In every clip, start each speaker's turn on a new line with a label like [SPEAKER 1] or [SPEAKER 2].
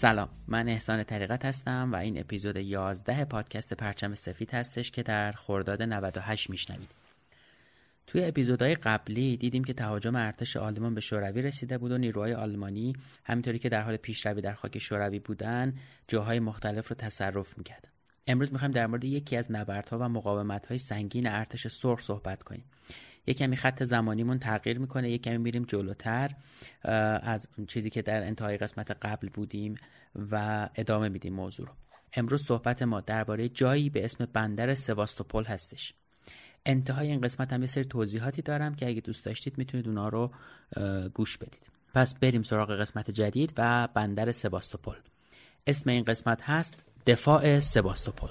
[SPEAKER 1] سلام من احسان طریقت هستم و این اپیزود 11 پادکست پرچم سفید هستش که در خرداد 98 میشنوید. توی اپیزودهای قبلی دیدیم که تهاجم ارتش آلمان به شوروی رسیده بود و نیروهای آلمانی همینطوری که در حال پیشروی در خاک شوروی بودن جاهای مختلف رو تصرف می‌کردن امروز می‌خوایم در مورد یکی از نبردها و مقاومتهای سنگین ارتش سرخ صحبت کنیم. یه کمی خط زمانیمون تغییر می‌کنه یه کمی میریم جلوتر از چیزی که در انتهای قسمت قبل بودیم و ادامه میدیم موضوع رو. امروز صحبت ما درباره جایی به اسم بندر سواستوپول هستش. انتهای این قسمت هم یه سری توضیحاتی دارم که اگه دوست داشتید می‌تونید اونا رو گوش بدید. پس بریم سراغ قسمت جدید و بندر سواستوپول اسم این قسمت هست دفاع سواستوپول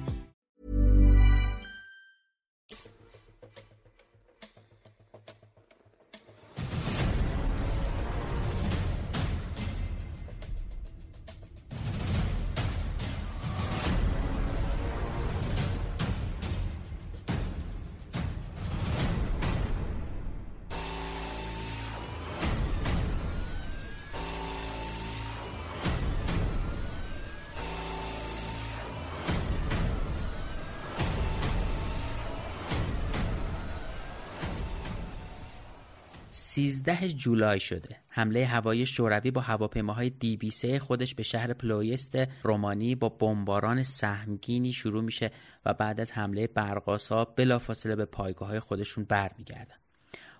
[SPEAKER 1] سیزده جولای شده. حمله هوایی شوروی با هواپیماهای دی خودش به شهر پلویست رومانی با بمباران سهمگینی شروع میشه و بعد از حمله برقاسا بلافاصله به پایگاه های خودشون برمیگردن.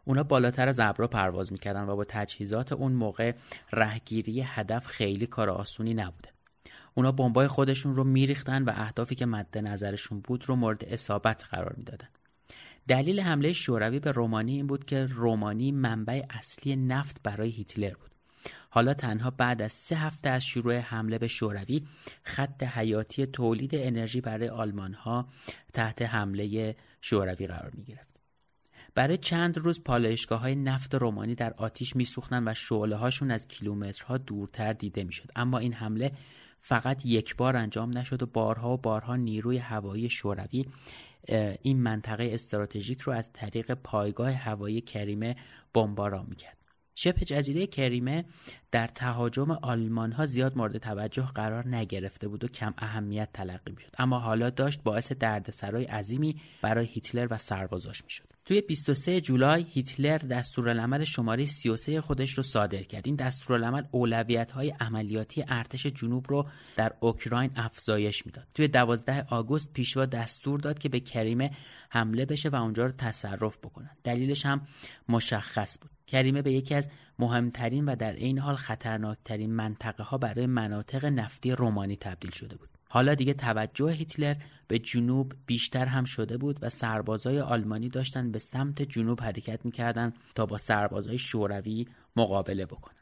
[SPEAKER 1] اونا بالاتر از ابرا پرواز می‌کردن و با تجهیزات اون موقع رهگیری هدف خیلی کار آسونی نبوده. اونا بمبای خودشون رو میریختن و اهدافی که مد نظرشون بود رو مورد اصابت قرار می‌دادن. دلیل حمله شوروی به رومانی این بود که رومانی منبع اصلی نفت برای هیتلر بود حالا تنها بعد از سه هفته از شروع حمله به شوروی خط حیاتی تولید انرژی برای آلمان ها تحت حمله شوروی قرار می گرفت. برای چند روز پالایشگاه های نفت رومانی در آتیش میسوختند و شعله هاشون از کیلومترها دورتر دیده می‌شد اما این حمله فقط یک بار انجام نشد و بارها و بارها نیروی هوایی شوروی این منطقه استراتژیک رو از طریق پایگاه هوایی کریمه بمباران می‌کرد. شبه جزیره کریمه در تهاجم آلمان ها زیاد مورد توجه قرار نگرفته بود و کم اهمیت تلقی می‌شد. اما حالا داشت باعث دردسرای عظیمی برای هیتلر و سربازاش می‌شد. توی 23 جولای هیتلر دستورالعمل شماره 33 خودش رو صادر کرد. این دستورالعمل اولویت های عملیاتی ارتش جنوب رو در اوکراین افزایش می‌داد. توی 12 آگوست پیشوا دستور داد که به کریمه حمله بشه و اونجا رو تصرف بکنن. دلیلش هم مشخص بود. کریمه به یکی از مهمترین و در این حال خطرناکترین منطقه ها برای مناطق نفتی رومانی تبدیل شده بود. حالا دیگه توجه هیتلر به جنوب بیشتر هم شده بود و سربازای آلمانی داشتن به سمت جنوب حرکت می‌کردن تا با سربازای شوروی مقابله بکنن.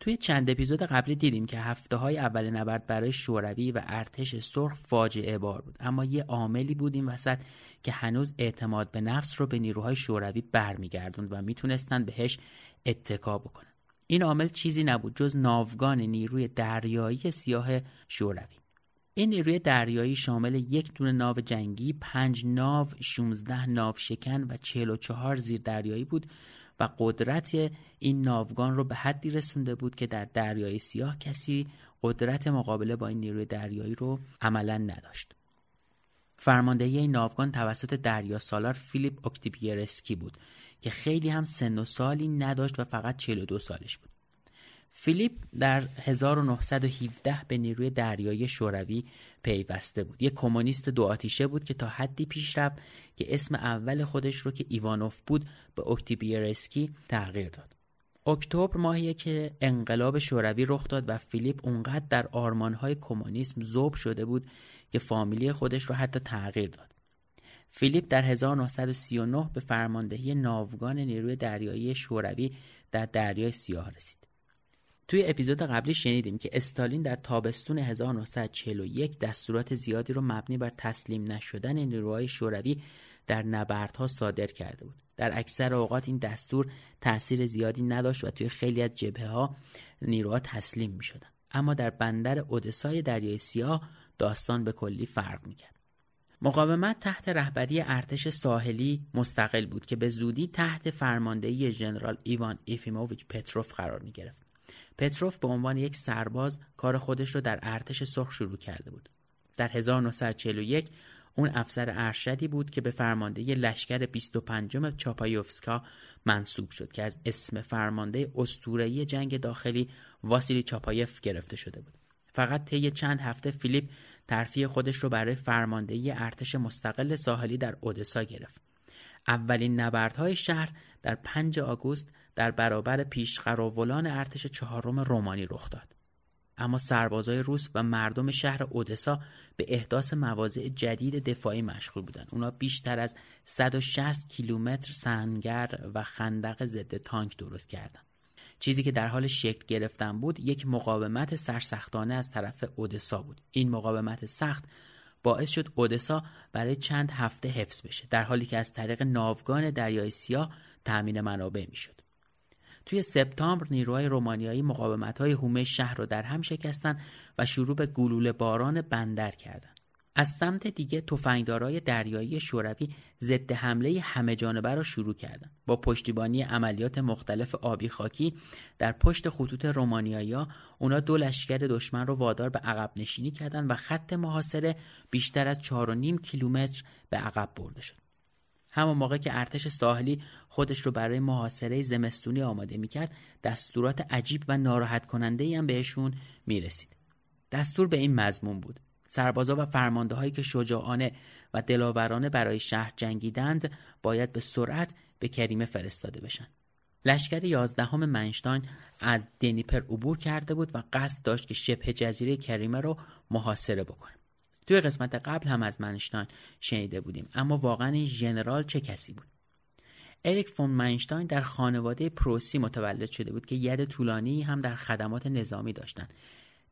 [SPEAKER 1] توی چند اپیزود قبلی دیدیم که هفته های اول نبرد برای شوروی و ارتش سرخ فاجعه بار بود. اما یه عاملی بود این وسط که هنوز اعتماد به نفس رو به نیروهای شوروی برمیگردوند و می‌تونستن بهش اتکا بکنن. این عامل چیزی نبود جز ناوگان نیروی دریایی سیاه شوروی. این نیروی دریایی شامل یک دونه ناو جنگی، پنج ناو، 16 ناو شکن و 44 زیر دریایی بود و قدرت این ناوگان رو به حدی رسونده بود که در دریای سیاه کسی قدرت مقابله با این نیروی دریایی رو عملا نداشت. فرماندهی این ناوگان توسط دریا سالار فیلیپ اکتیبیرسکی بود که خیلی هم سن و سالی نداشت و فقط 42 سالش بود. فیلیپ در 1917 به نیروی دریایی شوروی پیوسته بود. یک کمونیست دو آتیشه بود که تا حدی پیش رفت که اسم اول خودش رو که ایوانوف بود به اکتیبیرسکی تغییر داد. اکتبر ماهیه که انقلاب شوروی رخ داد و فیلیپ اونقدر در آرمانهای کمونیسم ذوب شده بود که فامیلی خودش رو حتی تغییر داد. فیلیپ در 1939 به فرماندهی ناوگان نیروی دریایی شوروی در دریای سیاه رسید. توی اپیزود قبلی شنیدیم که استالین در تابستون 1941 دستورات زیادی رو مبنی بر تسلیم نشدن نیروهای شوروی در نبردها صادر کرده بود. در اکثر اوقات این دستور تاثیر زیادی نداشت و توی خیلی از جبهه ها نیروها تسلیم می شدن. اما در بندر اودسای دریای سیاه داستان به کلی فرق می کرد. مقاومت تحت رهبری ارتش ساحلی مستقل بود که به زودی تحت فرماندهی ژنرال ایوان ایفیموویچ پتروف قرار می گرفت. پتروف به عنوان یک سرباز کار خودش رو در ارتش سرخ شروع کرده بود. در 1941 اون افسر ارشدی بود که به فرماندهی لشکر 25 چاپایوفسکا منصوب شد که از اسم فرمانده استورهی جنگ داخلی واسیلی چاپایف گرفته شده بود. فقط طی چند هفته فیلیپ ترفیع خودش رو برای فرماندهی ارتش مستقل ساحلی در اودسا گرفت. اولین نبردهای شهر در 5 آگوست در برابر پیشقراولان ارتش چهارم رومانی رخ داد. اما سربازای روس و مردم شهر اودسا به احداث مواضع جدید دفاعی مشغول بودند. اونا بیشتر از 160 کیلومتر سنگر و خندق ضد تانک درست کردند. چیزی که در حال شکل گرفتن بود یک مقاومت سرسختانه از طرف اودسا بود. این مقاومت سخت باعث شد اودسا برای چند هفته حفظ بشه در حالی که از طریق ناوگان دریای سیاه تأمین منابع می‌شد. توی سپتامبر نیروهای رومانیایی مقاومت‌های هومه شهر را در هم شکستند و شروع به گلوله باران بندر کردند. از سمت دیگه تفنگدارای دریایی شوروی ضد حمله همه جانبه را شروع کردند. با پشتیبانی عملیات مختلف آبی خاکی در پشت خطوط رومانیایی اونا دو لشکر دشمن رو وادار به عقب نشینی کردند و خط محاصره بیشتر از 4.5 کیلومتر به عقب برده شد. همون موقع که ارتش ساحلی خودش رو برای محاصره زمستونی آماده می‌کرد دستورات عجیب و ناراحت کننده هم بهشون می‌رسید. دستور به این مضمون بود. سربازا و فرمانده هایی که شجاعانه و دلاورانه برای شهر جنگیدند باید به سرعت به کریمه فرستاده بشن. لشکر یازدهم منشتاین از دنیپر عبور کرده بود و قصد داشت که شبه جزیره کریمه رو محاصره بکنه. توی قسمت قبل هم از منشتاین شنیده بودیم. اما واقعا این ژنرال چه کسی بود؟ اریک فون منشتاین در خانواده پروسی متولد شده بود که ید طولانی هم در خدمات نظامی داشتند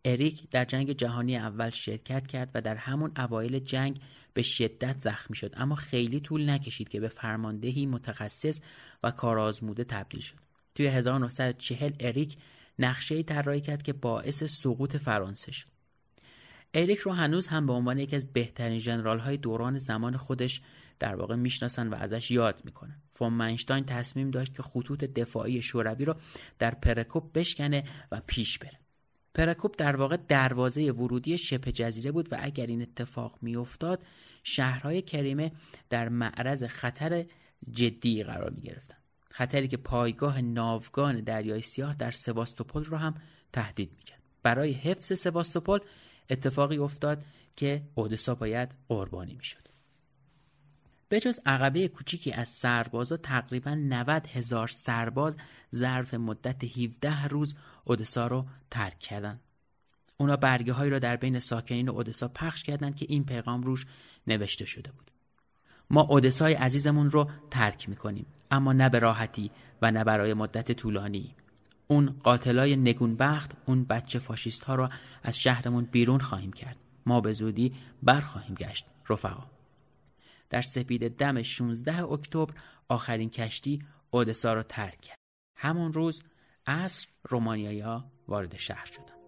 [SPEAKER 1] اریک در جنگ جهانی اول شرکت کرد و در همون اوایل جنگ به شدت زخمی شد. اما خیلی طول نکشید که به فرماندهی متخصص و کارآزموده تبدیل شد. توی 1940 اریک نقشه طراحی کرد که باعث سقوط فرانسه شد. اریک رو هنوز هم به عنوان یکی از بهترین ژنرال های دوران زمان خودش در واقع می‌شناسن و ازش یاد می‌کنن. فون منشتاین تصمیم داشت که خطوط دفاعی شوروی رو در پرکوب بشکنه و پیش بره. پرکوب در واقع دروازه ورودی شبه جزیره بود و اگر این اتفاق میافتاد شهرهای کریمه در معرض خطر جدی قرار می گرفتن. خطری که پایگاه ناوگان دریای سیاه در سواستوپول رو هم تهدید می‌کرد. برای حفظ سواستوپول اتفاقی افتاد که اودسا باید قربانی می‌شد به جز عقبه کوچیکی از سربازا تقریبا 90 هزار سرباز ظرف مدت 17 روز اودسا رو ترک کردند. اونا برگه هایی را در بین ساکنین اودسا پخش کردند که این پیغام روش نوشته شده بود. ما اودسای عزیزمون رو ترک می‌کنیم اما نه به راحتی و نه برای مدت طولانی. اون قاتلای نگونبخت اون بچه فاشیست ها را از شهرمون بیرون خواهیم کرد. ما به زودی برخواهیم گشت رفقا. در سپید دم 16 اکتبر آخرین کشتی اودسا را ترک کرد. همون روز عصر رومانیایی وارد شهر شدند.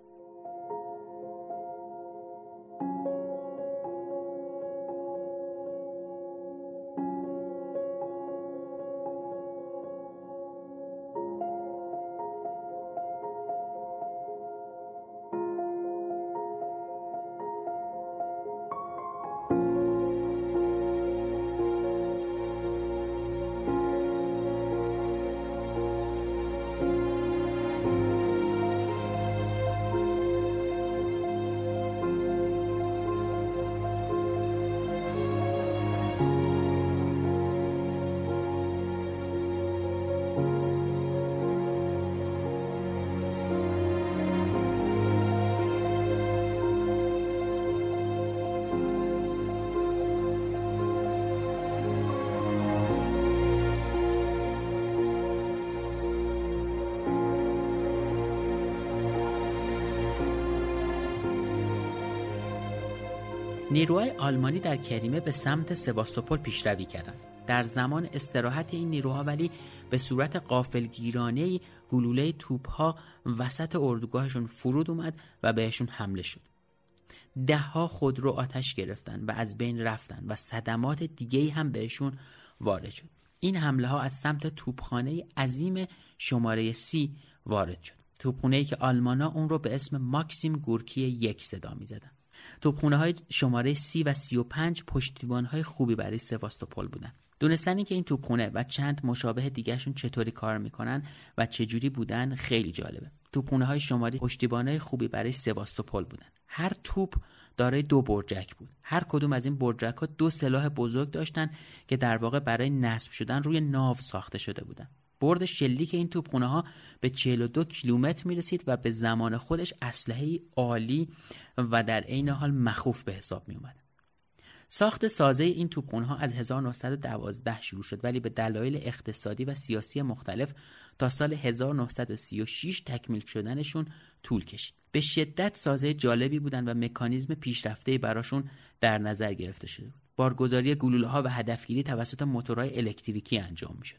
[SPEAKER 1] نیروهای آلمانی در کریمه به سمت سواستوپول پیشروی کردند. در زمان استراحت این نیروها ولی به صورت قافلگیرانه گلوله توپها وسط اردوگاهشون فرود اومد و بهشون حمله شد. دهها خودرو آتش گرفتن و از بین رفتن و صدمات دیگه هم بهشون وارد شد. این حمله ها از سمت توپخانه عظیم شماره سی وارد شد. توپخانه ای که آلمانا اون رو به اسم ماکسیم گورکی یک صدا می زدن. توپخونه های شماره سی و سی و پنج پشتیبان های خوبی برای سواستوپول بودن. دونستن که این توپخونه و چند مشابه دیگرشون چطوری کار می‌کنن و چجوری بودن خیلی جالبه. توپخونه های شماره پشتیبان خوبی برای سواستوپول بودن. هر توپ دارای دو برجک بود. هر کدوم از این برجک ها دو سلاح بزرگ داشتن که در واقع برای نصب شدن روی ناو ساخته شده بودن. برد شلیک این توپخونه ها به 42 کیلومتر می رسید و به زمان خودش اسلحه عالی و در عین حال مخوف به حساب می اومد. ساخت سازه این توپخونه ها از 1912 شروع شد ولی به دلایل اقتصادی و سیاسی مختلف تا سال 1936 تکمیل شدنشون طول کشید. به شدت سازه جالبی بودن و مکانیزم پیشرفته براشون در نظر گرفته شده بود. بارگذاری گلوله ها و هدفگیری توسط موتورهای الکتریکی انجام می شد.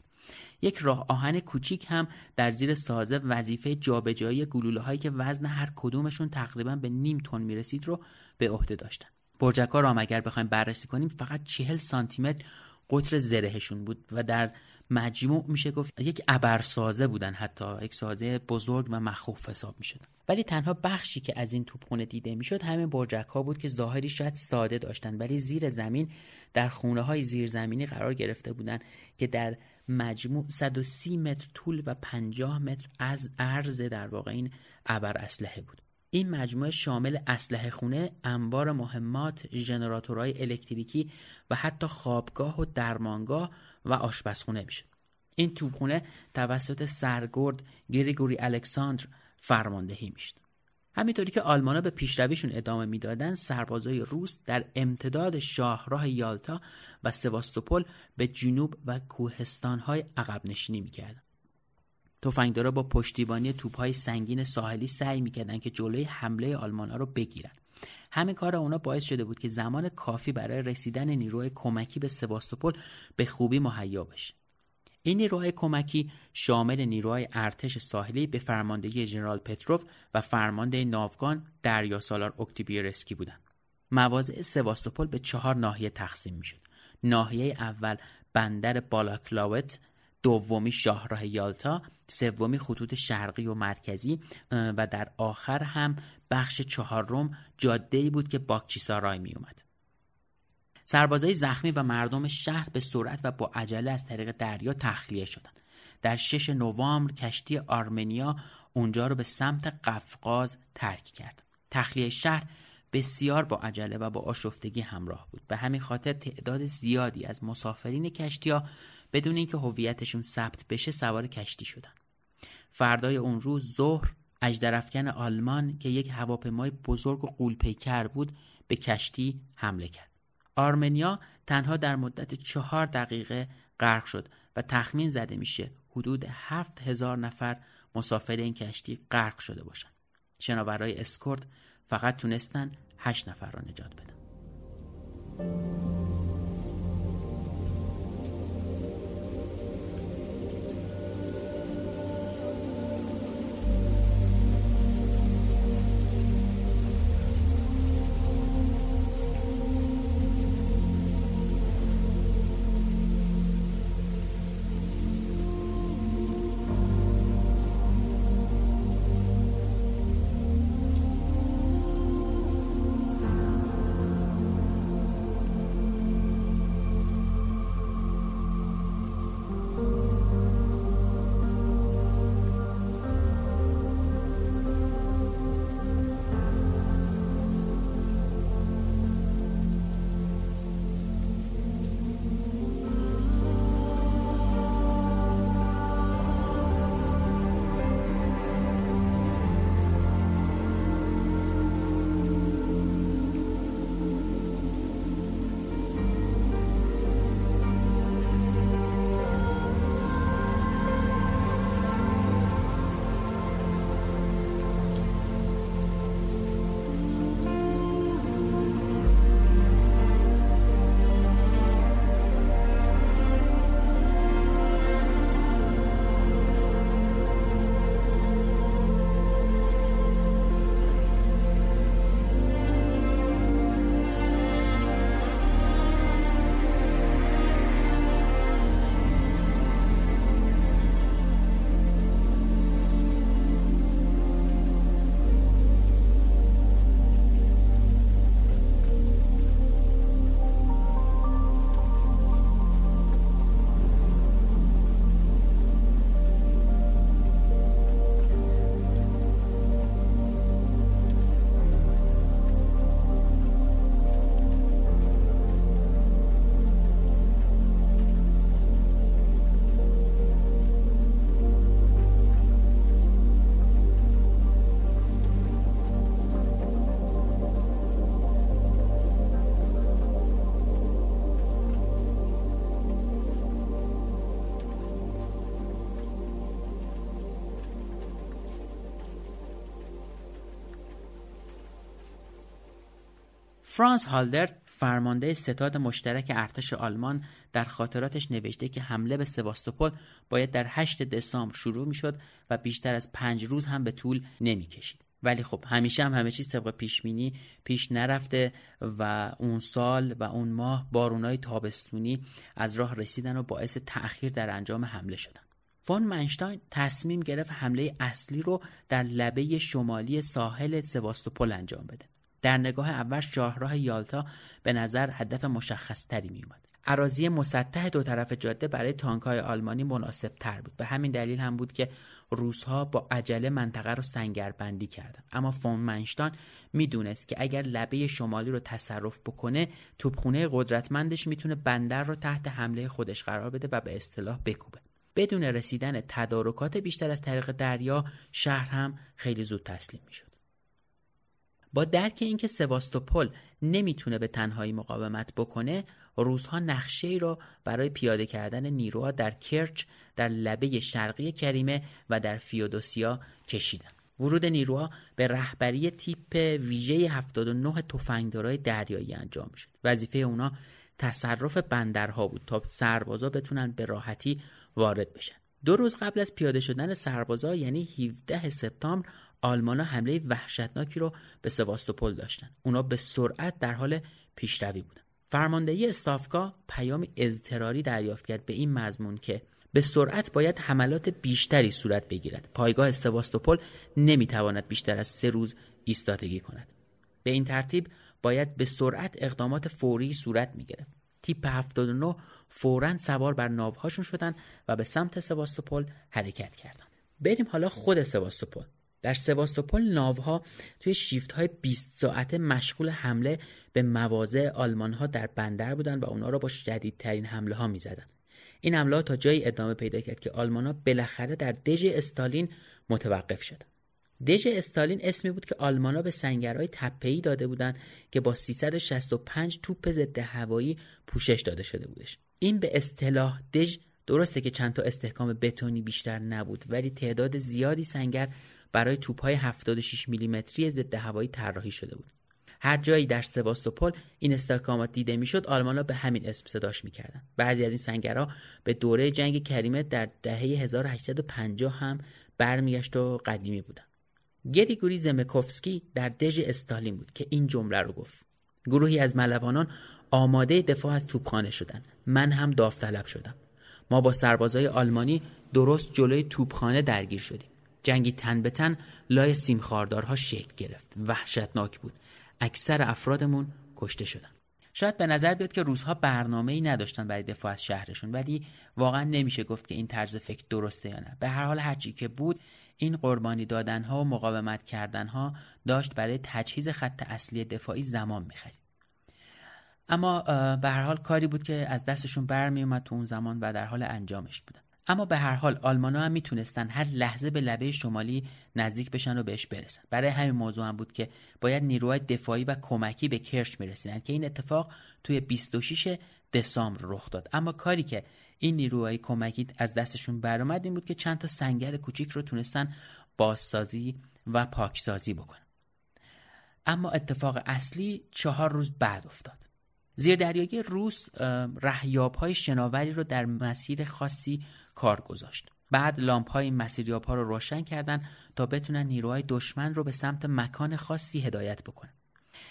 [SPEAKER 1] یک راه آهن کوچیک هم در زیر سازه وظیفه جابجایی گلوله هایی که وزن هر کدومشون تقریبا به نیم تن می‌رسید رو به عهده داشتن برجک ها اگر بخوایم بررسی کنیم فقط چهل سانتی متر قطر زرهشون بود و در مجموع میشه گفت یک ابرسازه بودن حتی یک سازه بزرگ و مخوف حساب می‌شد. ولی تنها بخشی که از این توپخونه دیده می‌شد همین برجک ها بود که ظاهری شاید ساده داشتن ولی زیر زمین در خونه های زیرزمینی قرار گرفته بودند که در مجموع 130 متر طول و 50 متر از عرض در واقع این ابر اسلحه بود. این مجموعه شامل اسلحه خونه، انبار مهمات، ژنراتورهای الکتریکی و حتی خوابگاه و درمانگاه و آشپزخونه میشه. این توپخونه توسط سرگرد گریگوری الکساندر فرماندهی می‌شد همینطوری که آلمانا به پیشرویشون ادامه می‌دادند سربازای روس در امتداد شاهراه یالتا و سواستوپول به جنوب و کوهستانهای عقب نشینی می‌کردند تفنگدارا با پشتیبانی توپهای سنگین ساحلی سعی می‌کردند که جلوی حمله آلمانا رو بگیرن همین کار اونا باعث شده بود که زمان کافی برای رسیدن نیروی کمکی به سواستوپول به خوبی مهیا بشه این نیروهای کمکی شامل نیروهای ارتش ساحلی به فرماندهی ژنرال پتروف و فرمانده ناوگان دریا سالار اکتیبیرسکی بودند. مواضع سواستوپول به چهار ناحیه تقسیم می‌شد. ناحیه اول بندر بالاکلاوت دومی شاهراه یالتا سومی خطوط شرقی و مرکزی و در آخر هم بخش چهارم جاده بود که باکچیسارای می اومد. سربازای زخمی و مردم شهر به سرعت و با عجله از طریق دریا تخلیه شدند. در 6 نوامبر کشتی آرمنیا اونجا رو به سمت قفقاز ترک کرد. تخلیه شهر بسیار با عجله و با آشفتگی همراه بود. به همین خاطر تعداد زیادی از مسافرین کشتی ها بدون اینکه هویتشون ثبت بشه سوار کشتی شدن. فردای اون روز ظهر اجدرفکن آلمان که یک هواپیمای بزرگ و قولپیکر بود به کشتی حمله کرد. آرمنیا تنها در مدت چهار دقیقه غرق شد و تخمین زده میشه حدود هفت هزار نفر مسافر این کشتی غرق شده باشند. شناورای اسکورت فقط تونستن هشت نفر را نجات بدن. فرانس هالدر فرمانده ستاد مشترک ارتش آلمان در خاطراتش نوشته که حمله به سواستوپول باید در 8 دسامبر شروع می‌شد و بیشتر از پنج روز هم به طول نمی‌کشید. ولی خب همیشه هم همه چیز طبق پیشمینی پیش نرفته و اون سال و اون ماه بارونای تابستونی از راه رسیدن و باعث تأخیر در انجام حمله شدن. فون منشتاین تصمیم گرفت حمله اصلی رو در لبه شمالی ساحل سواستوپول انجام بده. در نگاه اول شاهراه یالتا به نظر هدف مشخص تری می اومد. عراضی مسطح دو طرف جاده برای تانکهای آلمانی مناسب تر بود. به همین دلیل هم بود که روسها با عجله منطقه رو سنگربندی کردند. اما فون منشتان می‌دونست که اگر لبه شمالی رو تصرف بکنه توپخونه قدرتمندش می‌تونه بندر رو تحت حمله خودش قرار بده و به اصطلاح بکوبه. بدون رسیدن تدارکات بیشتر از طریق دریا شهر هم خیلی زود تسلیم می‌شد با درک اینکه سواستوپل نمی‌تونه به تنهایی مقاومت بکنه روزها نقشه ای را برای پیاده کردن نیروها در کرچ در لبه شرقی کریمه و در فیودوسیا کشیدن. ورود نیروها به رهبری تیپ ویژه 79 تفنگدارای دریایی انجام شد وظیفه اونا تصرف بندرها بود تا سربازا بتونن به راحتی وارد بشن. دو روز قبل از پیاده شدن سربازا یعنی 17 سپتامبر آلمانا حمله وحشتناکی رو به سواستوپل داشتن. اونا به سرعت در حال پیشروی بودن. فرماندهی استافکا پیام اضطراری دریافت کرد به این مضمون که به سرعت باید حملات بیشتری صورت بگیرد. پایگاه سواستوپل نمی‌تواند بیشتر از سه روز ایستادگی کند. به این ترتیب باید به سرعت اقدامات فوری صورت می‌گرفت. تیپ 79 فورا سوار بر ناوهاشون شدن و به سمت سواستوپل حرکت کردند بریم حالا خود سواستوپل در سواستوپل ناوها توی شیفت های 20 ساعته مشغول حمله به مواضع آلمان ها در بندر بودند و اونا را با شدیدترین حمله ها می زدن. این حمله تا جایی ادامه پیدا کرد که آلمان ها بالاخره در دژ استالین متوقف شد. دژ استالین اسمی بود که آلمانا به سنگرهای تپه‌ای داده بودند که با 365 توپ ضد هوایی پوشش داده شده بودش. این به اصطلاح دژ درسته که چند تا استحکام بتونی بیشتر نبود ولی تعداد زیادی سنگر برای توپهای 76 میلیمتری ضد هوایی طراحی شده بود. هر جایی در سواستوپل این استحکامات دیده می‌شد آلمانا به همین اسم صداش می‌کردن. بعضی از این سنگرها به دوره جنگ کریمه در دهه 1850 هم برمیگشت و قدیمی بودن. گریگوری زمکوفسکی در دژ استالین بود که این جمله رو گفت. گروهی از ملوانان آماده دفاع از توپخانه شدند. من هم داوطلب شدم. ما با سربازای آلمانی درست جلوی توپخانه درگیر شدیم. جنگی تن به تن لای سیمخاردارها شکل گرفت. وحشتناک بود. اکثر افرادمون کشته شدن. شاید به نظر بیاد که روزها برنامه ای نداشتن برای دفاع از شهرشون ولی واقعا نمیشه گفت که این طرز فکر درسته یا نه. به هر حال هرچی که بود این قربانی دادنها و مقاومت کردنها داشت برای تجهیز خط اصلی دفاعی زمان می‌خرید. اما به هر حال کاری بود که از دستشون برمی اومد تو اون زمان و در حال انجامش بودن. اما به هر حال آلمانا هم می‌تونستن هر لحظه به لبه شمالی نزدیک بشن و بهش برسن. برای همین موضوع هم بود که باید نیروهای دفاعی و کمکی به کرچ می‌رسیدن که این اتفاق توی 26 دسامبر رخ داد. اما کاری که این نیروهای کمکی از دستشون برآمد این بود که چند تا سنگر کوچیک رو تونستن بازسازی و پاکسازی بکنن. اما اتفاق اصلی چهار روز بعد افتاد. زیردریایی روس رهیاب های شناوری رو در مسیر خاصی کار گذاشت. بعد لامپ های مسیریاب ها رو روشن کردن تا بتونن نیروهای دشمن رو به سمت مکان خاصی هدایت بکنن.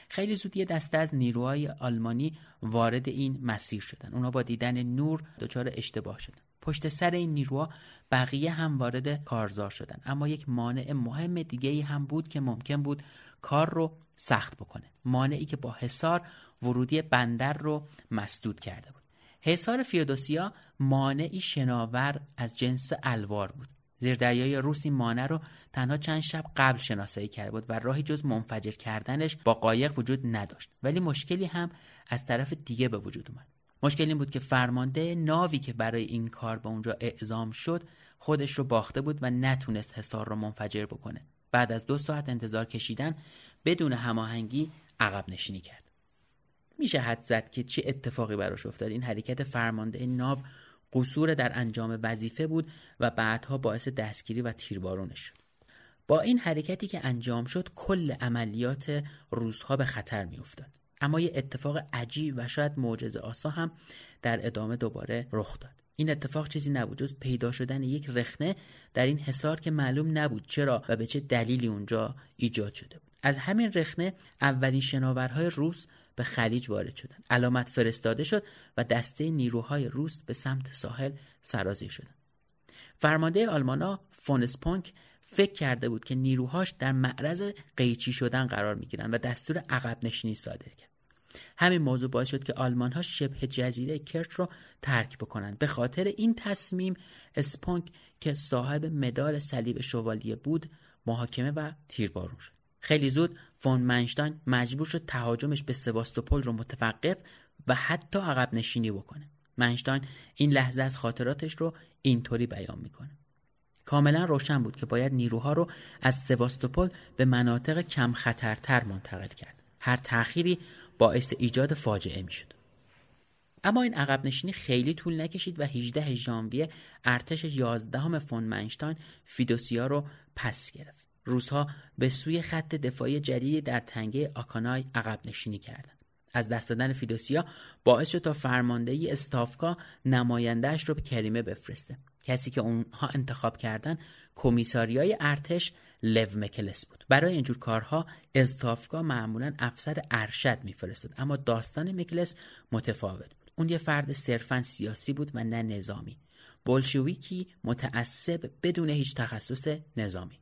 [SPEAKER 1] خیلی زود یه دسته از نیروهای آلمانی وارد این مسیر شدن. اونا با دیدن نور دچار اشتباه شدن. پشت سر این نیروها بقیه هم وارد کارزار شدن. اما یک مانع مهم دیگه ای هم بود که ممکن بود کار رو سخت بکنه. مانعی که با حصار ورودی بندر رو مسدود کرده بود. حصار فیودوسیا مانعی شناور از جنس الوار بود. زیردریای روس این مانع رو تنها چند شب قبل شناسایی کرده بود و راهی جز منفجر کردنش با قایق وجود نداشت. ولی مشکلی هم از طرف دیگه به وجود اومد. مشکل این بود که فرمانده ناوی که برای این کار به اونجا اعزام شد خودش رو باخته بود و نتونست حصار رو منفجر بکنه. بعد از دو ساعت انتظار کشیدن بدون هماهنگی عقب نشینی کرد. میشه حد زد که چه اتفاقی براش افتاد. این حرکت فرمانده ناو قصور در انجام وظیفه بود و بعدها باعث دستگیری و تیربارونش شد. با این حرکتی که انجام شد کل عملیات روزها به خطر میافتاد. اما یه اتفاق عجیب و شاید معجزه آسا هم در ادامه دوباره رخ داد. این اتفاق چیزی نبود جز پیدا شدن یک رخنه در این حصار که معلوم نبود چرا و به چه دلیلی اونجا ایجاد شده بود. از همین رخنه اولین شناورهای روس به خلیج وارد شدند علامت فرستاده شد و دسته نیروهای روس به سمت ساحل سرازیر شدند فرمانده آلمانا فون اسپونک فکر کرده بود که نیروهاش در معرض قیچی شدن قرار می‌گیرند و دستور عقب نشینی صادر کرد. همین موضوع باعث شد که آلمان ها شبه جزیره کرچ رو ترک بکنند به خاطر این تصمیم اسپونک که صاحب مدال صلیب شوالیه بود محاکمه و تیربارون شد. خیلی زود فون منشتاین مجبور شد تهاجمش به سواستوپل رو متوقف و حتی عقب نشینی بکنه. منشتاین این لحظه از خاطراتش رو اینطوری بیان می‌کنه. کاملا روشن بود که باید نیروها رو از سواستوپول به مناطق کم خطرتر منتقل کرد. هر تأخیری باعث ایجاد فاجعه می‌شد. اما این عقب نشینی خیلی طول نکشید و 18 ژانویه ارتش 11 فون منشتاین فیدوسیا رو پس گرفت. روسها به سوی خط دفاعی جدیدی در تنگه آکانای عقب نشینی کردند. از دست دادن فیدوسیا باعث شد تا فرماندهی استافکا نمایندهش رو به کریمه بفرسته. کسی که اونها انتخاب کردن کمیساریای ارتش لو مکلس بود. برای اینجور کارها استافکا معمولا افسر ارشد میفرستاد اما داستان مکلس متفاوت بود. اون یه فرد صرفا سیاسی بود و نه نظامی. بولشویکی متعصب بدون هیچ تخصص نظامی.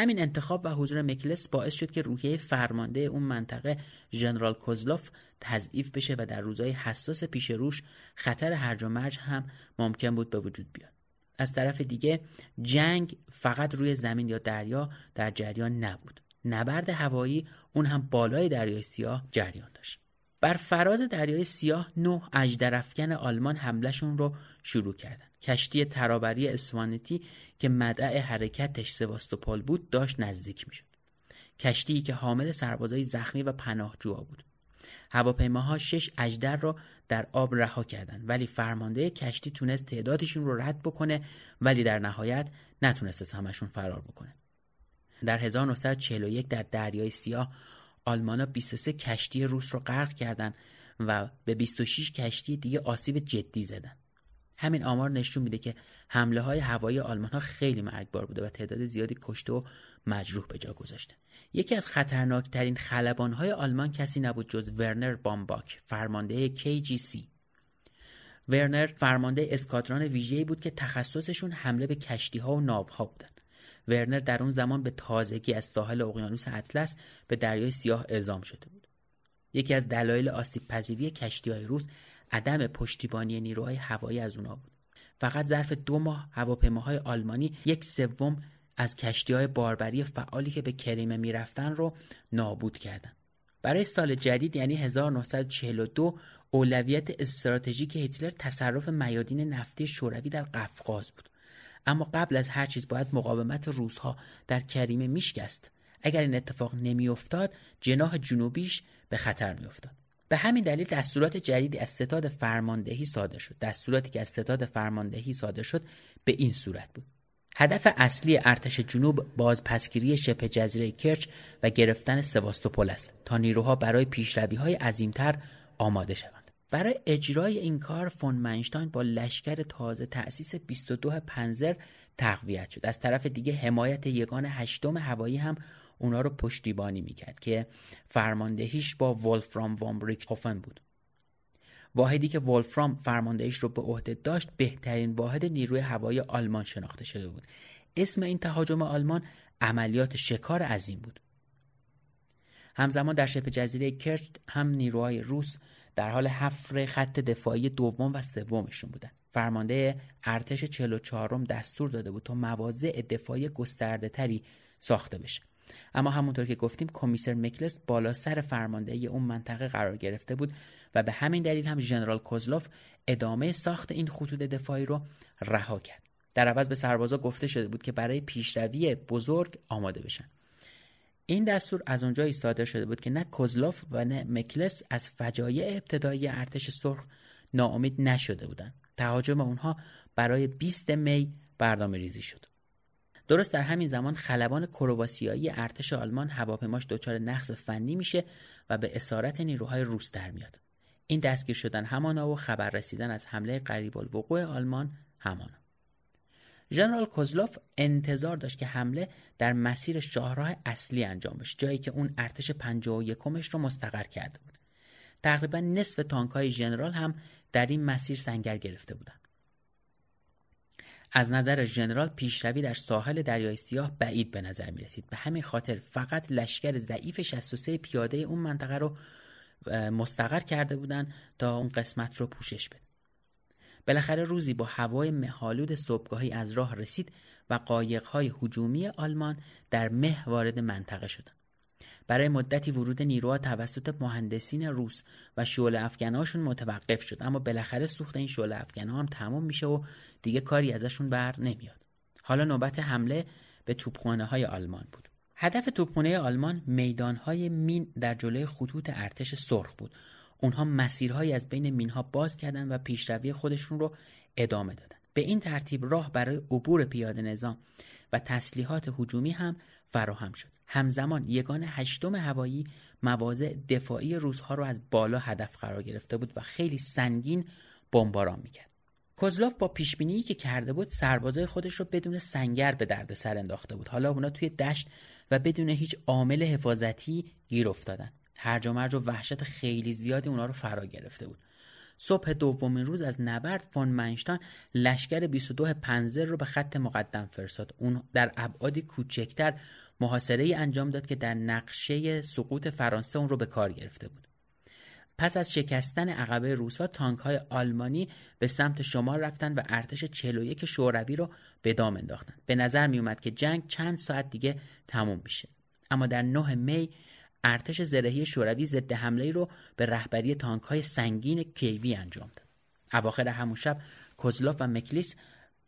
[SPEAKER 1] همین انتخاب و حضور مکلس باعث شد که روحیه فرمانده اون منطقه ژنرال کوزلوف تضعیف بشه و در روزهای حساس پیش روش خطر هرج و مرج هم ممکن بود به وجود بیاد. از طرف دیگه جنگ فقط روی زمین یا دریا در جریان نبود. نبرد هوایی اون هم بالای دریای سیاه جریان داشت. بر فراز دریای سیاه نه اجدرفکن آلمان حملهشون رو شروع کردن. کشتی ترابری اسوانتی که مدع حرکتش سواستوپول بود داشت نزدیک می‌شد. کشتی که حامل سربازای زخمی و پناهجوها بود. هواپیماها شش اجدر را در آب رها کردند ولی فرمانده کشتی تونست تعدادشون رو رد بکنه ولی در نهایت نتونست از همشون فرار بکنه. در 1941 در دریای سیاه آلمانا 23 کشتی روس رو غرق کردند و به 26 کشتی دیگه آسیب جدی زدن همین آمار نشون میده که حمله های هوایی آلمان ها خیلی مرگبار بوده و تعداد زیادی کشته و مجروح به جا گذاشته. یکی از خطرناکترین خلبان های آلمان کسی نبود جز ورنر بامباک فرمانده KGC ورنر فرمانده اسکادران ویژه‌ای بود که تخصصشون حمله به کشتی ها و ناو ها بودن. ورنر در اون زمان به تازگی از ساحل اقیانوس اطلس به دریای سیاه اعزام شده بود. یکی از دلایل آسیب پذیری کشتی های روس عدم پشتیبانی نیروهای هوایی از اونا بود. فقط ظرف دو ماه هواپیماهای آلمانی یک سوم از کشتی های باربری فعالی که به کریمه می‌رفتن رو نابود کردند. برای سال جدید یعنی 1942 اولویت استراتژیک هیتلر تصرف میادین نفتی شوروی در قفقاز بود. اما قبل از هر چیز باید مقاومت روزها در کریمه میشکست. اگر این اتفاق نمیافتاد جناح جنوبیش به خطر میافتاد. به همین دلیل دستورات جدیدی از ستاد فرماندهی صادر شد. دستوراتی که از ستاد فرماندهی صادر شد به این صورت بود. هدف اصلی ارتش جنوب بازپسگیری شبه جزیره کرچ و گرفتن سواستوپول است تا نیروها برای پیشروی های عظیمتر آماده شوند. برای اجرای این کار فون منشتاین با لشکر تازه تأسیس 22 پنزر تقویت شد. از طرف دیگه حمایت یگان هشتم هوایی هم اونا رو پشتیبانی می‌کرد که فرماندهیش با ولفرام وامبریک هوفن بود. واحدی که ولفرام فرماندهیش رو به عهده داشت بهترین واحد نیروی هوایی آلمان شناخته شده بود. اسم این تهاجم آلمان عملیات شکار عظیم بود. همزمان در شبه جزیره کرچ هم نیروهای روس در حال حفر خط دفاعی دوم و سومشون بودن. فرمانده ارتش 44 دستور داده بود تا مواضع دفاعی گسترده تری ساخته بشه. اما همونطور که گفتیم کمیسر مکلس بالا سر فرماندهی اون منطقه قرار گرفته بود و به همین دلیل هم ژنرال کوزلوف ادامه ساخت این خطوط دفاعی رو رها کرد. در عوض به سربازا گفته شده بود که برای پیشروی بزرگ آماده بشن. این دستور از اونجا صادر شده بود که نه کوزلوف و نه مکلس از فجایع ابتدایی ارتش سرخ ناامید نشده بودند. تهاجم اونها برای 20 می برنامه ریزی شد. درست در همین زمان خلبان کرواسیایی ارتش آلمان هواپیماش دچار نقص فنی میشه و به اسارت نیروهای روس در میاد. این دستگیر شدن همانا و خبر رسیدن از حمله قریب الوقوع آلمان همانا. ژنرال کوزلوف انتظار داشت که حمله در مسیر شاهراه اصلی انجام بشه جایی که اون ارتش 51 رو مستقر کرده بود. تقریبا نصف تانکهای ژنرال هم در این مسیر سنگر گرفته بودند از نظر ژنرال پیشروی در ساحل دریای سیاه بعید به نظر می رسید. به همین خاطر فقط لشکر ضعیف 63 پیاده اون منطقه رو مستقر کرده بودند تا اون قسمت رو پوشش بده. بالاخره روزی با هوای مهالود صبحگاهی از راه رسید و قایقهای هجومی آلمان در مه وارد منطقه شدند. برای مدتی ورود نیروها توسط مهندسین روس و شعله افکنهاشون متوقف شد. اما بالاخره سوخت این شعله افکنها هم تمام میشه و دیگه کاری ازشون بر نمیاد. حالا نوبت حمله به توپخانه های آلمان بود. هدف توپخانه آلمان میدانهای مین در جلوی خطوط ارتش سرخ بود. اونها مسیرهایی از بین مینها باز کردن و پیشروی خودشون رو ادامه دادن. به این ترتیب راه برای عبور پیاده نظام و تسلیحات هجومی هم فراهم شد. همزمان یگان هشتم هوایی مواضع دفاعی روزها رو از بالا هدف قرار گرفته بود و خیلی سنگین بمباران می‌کرد. کوزلاف با پیشبینی که کرده بود سربازای خودش رو بدون سنگر به درد سر انداخته بود. حالا اونا توی دشت و بدون هیچ عامل حفاظتی گیر افتادن. هرج و مرج و وحشت خیلی زیادی اونا رو فرا گرفته بود. صبح دومین روز از نبرد فون منشتان لشکر 22 پنزر رو به خط مقدم فرستاد. اون در ابعادی کوچکتر محاصره ای انجام داد که در نقشه سقوط فرانسه اون رو به کار گرفته بود. پس از شکستن عقبه روسا تانک های آلمانی به سمت شمال رفتن و ارتش 41 شوروی رو به دام انداختن. به نظر می اومد که جنگ چند ساعت دیگه تموم میشه. اما در 9 می ارتش زرهی شوروی ضد حمله رو به رهبری تانک های سنگین کیوی انجام داد. اواخر همون شب کوزلاف و مکلیس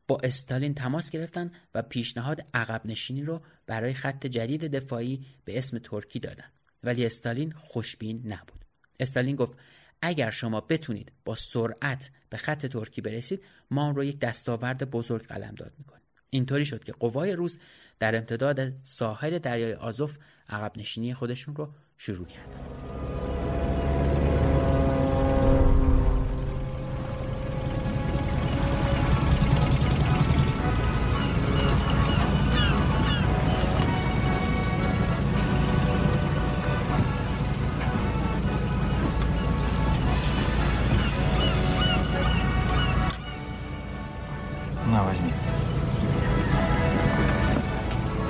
[SPEAKER 1] با استالین تماس گرفتن و پیشنهاد عقب نشینی رو برای خط جدید دفاعی به اسم ترکی دادن. ولی استالین خوشبین نبود. استالین گفت اگر شما بتونید با سرعت به خط ترکی برسید ما رو یک دستاورد بزرگ قلمداد می‌کنیم. اینطوری شد که قوای روس در امتداد ساحل دریای آزوف عقب نشینی خودشون رو شروع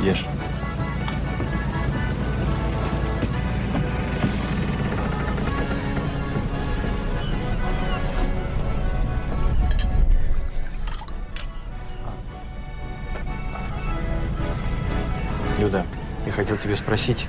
[SPEAKER 1] Ешь.
[SPEAKER 2] Люда, я хотел тебе спросить,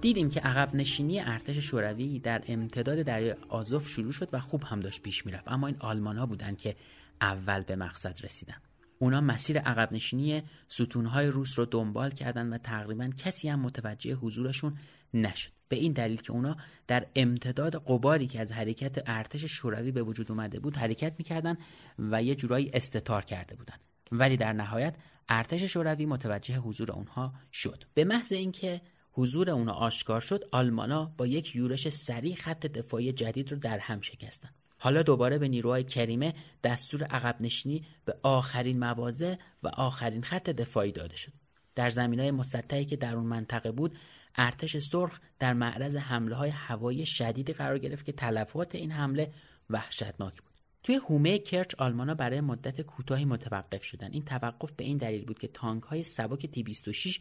[SPEAKER 1] دیدیم که عقب نشینی ارتش شوروی در امتداد دریای آزوف شروع شد و خوب هم داشت پیش می‌رفت. اما این آلمان ها بودن که اول به مقصد رسیدن. اونا مسیر عقب نشینی ستونهای روس رو دنبال کردن و تقریبا کسی هم متوجه حضورشون نشد. به این دلیل که اونا در امتداد قباری که از حرکت ارتش شوروی به وجود اومده بود حرکت می‌کردن و یه جورایی استتار کرده بودن. ولی در نهایت ارتش شوروی متوجه حضور اونها شد. به محض اینکه حضور اونا آشکار شد آلمانا با یک یورش سریع خط دفاعی جدید رو در هم شکستن. حالا دوباره به نیروهای کریمه دستور عقب نشینی به آخرین مواضع و آخرین خط دفاعی داده شد. در زمین های مسطحی که در اون منطقه بود ارتش سرخ در معرض حمله های هوایی شدیدی قرار گرفت که تلفات این حمله وحشتناک بود. توی هومه کرچ آلمانا برای مدت کوتاهی متوقف شدن. این توقف به این دلیل بود که تانک های سبک تی 26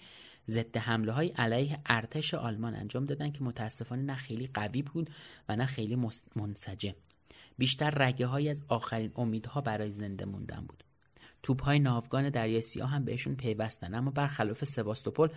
[SPEAKER 1] ضد حمله های علیه ارتش آلمان انجام دادن که متاسفانه نه خیلی قوی بود و نه خیلی منسجم. بیشتر رگه های از آخرین امیدها برای زنده موندن بود. توپ های ناوگان دریای سیاه هم بهشون پیوستن اما برخلاف سواستوپول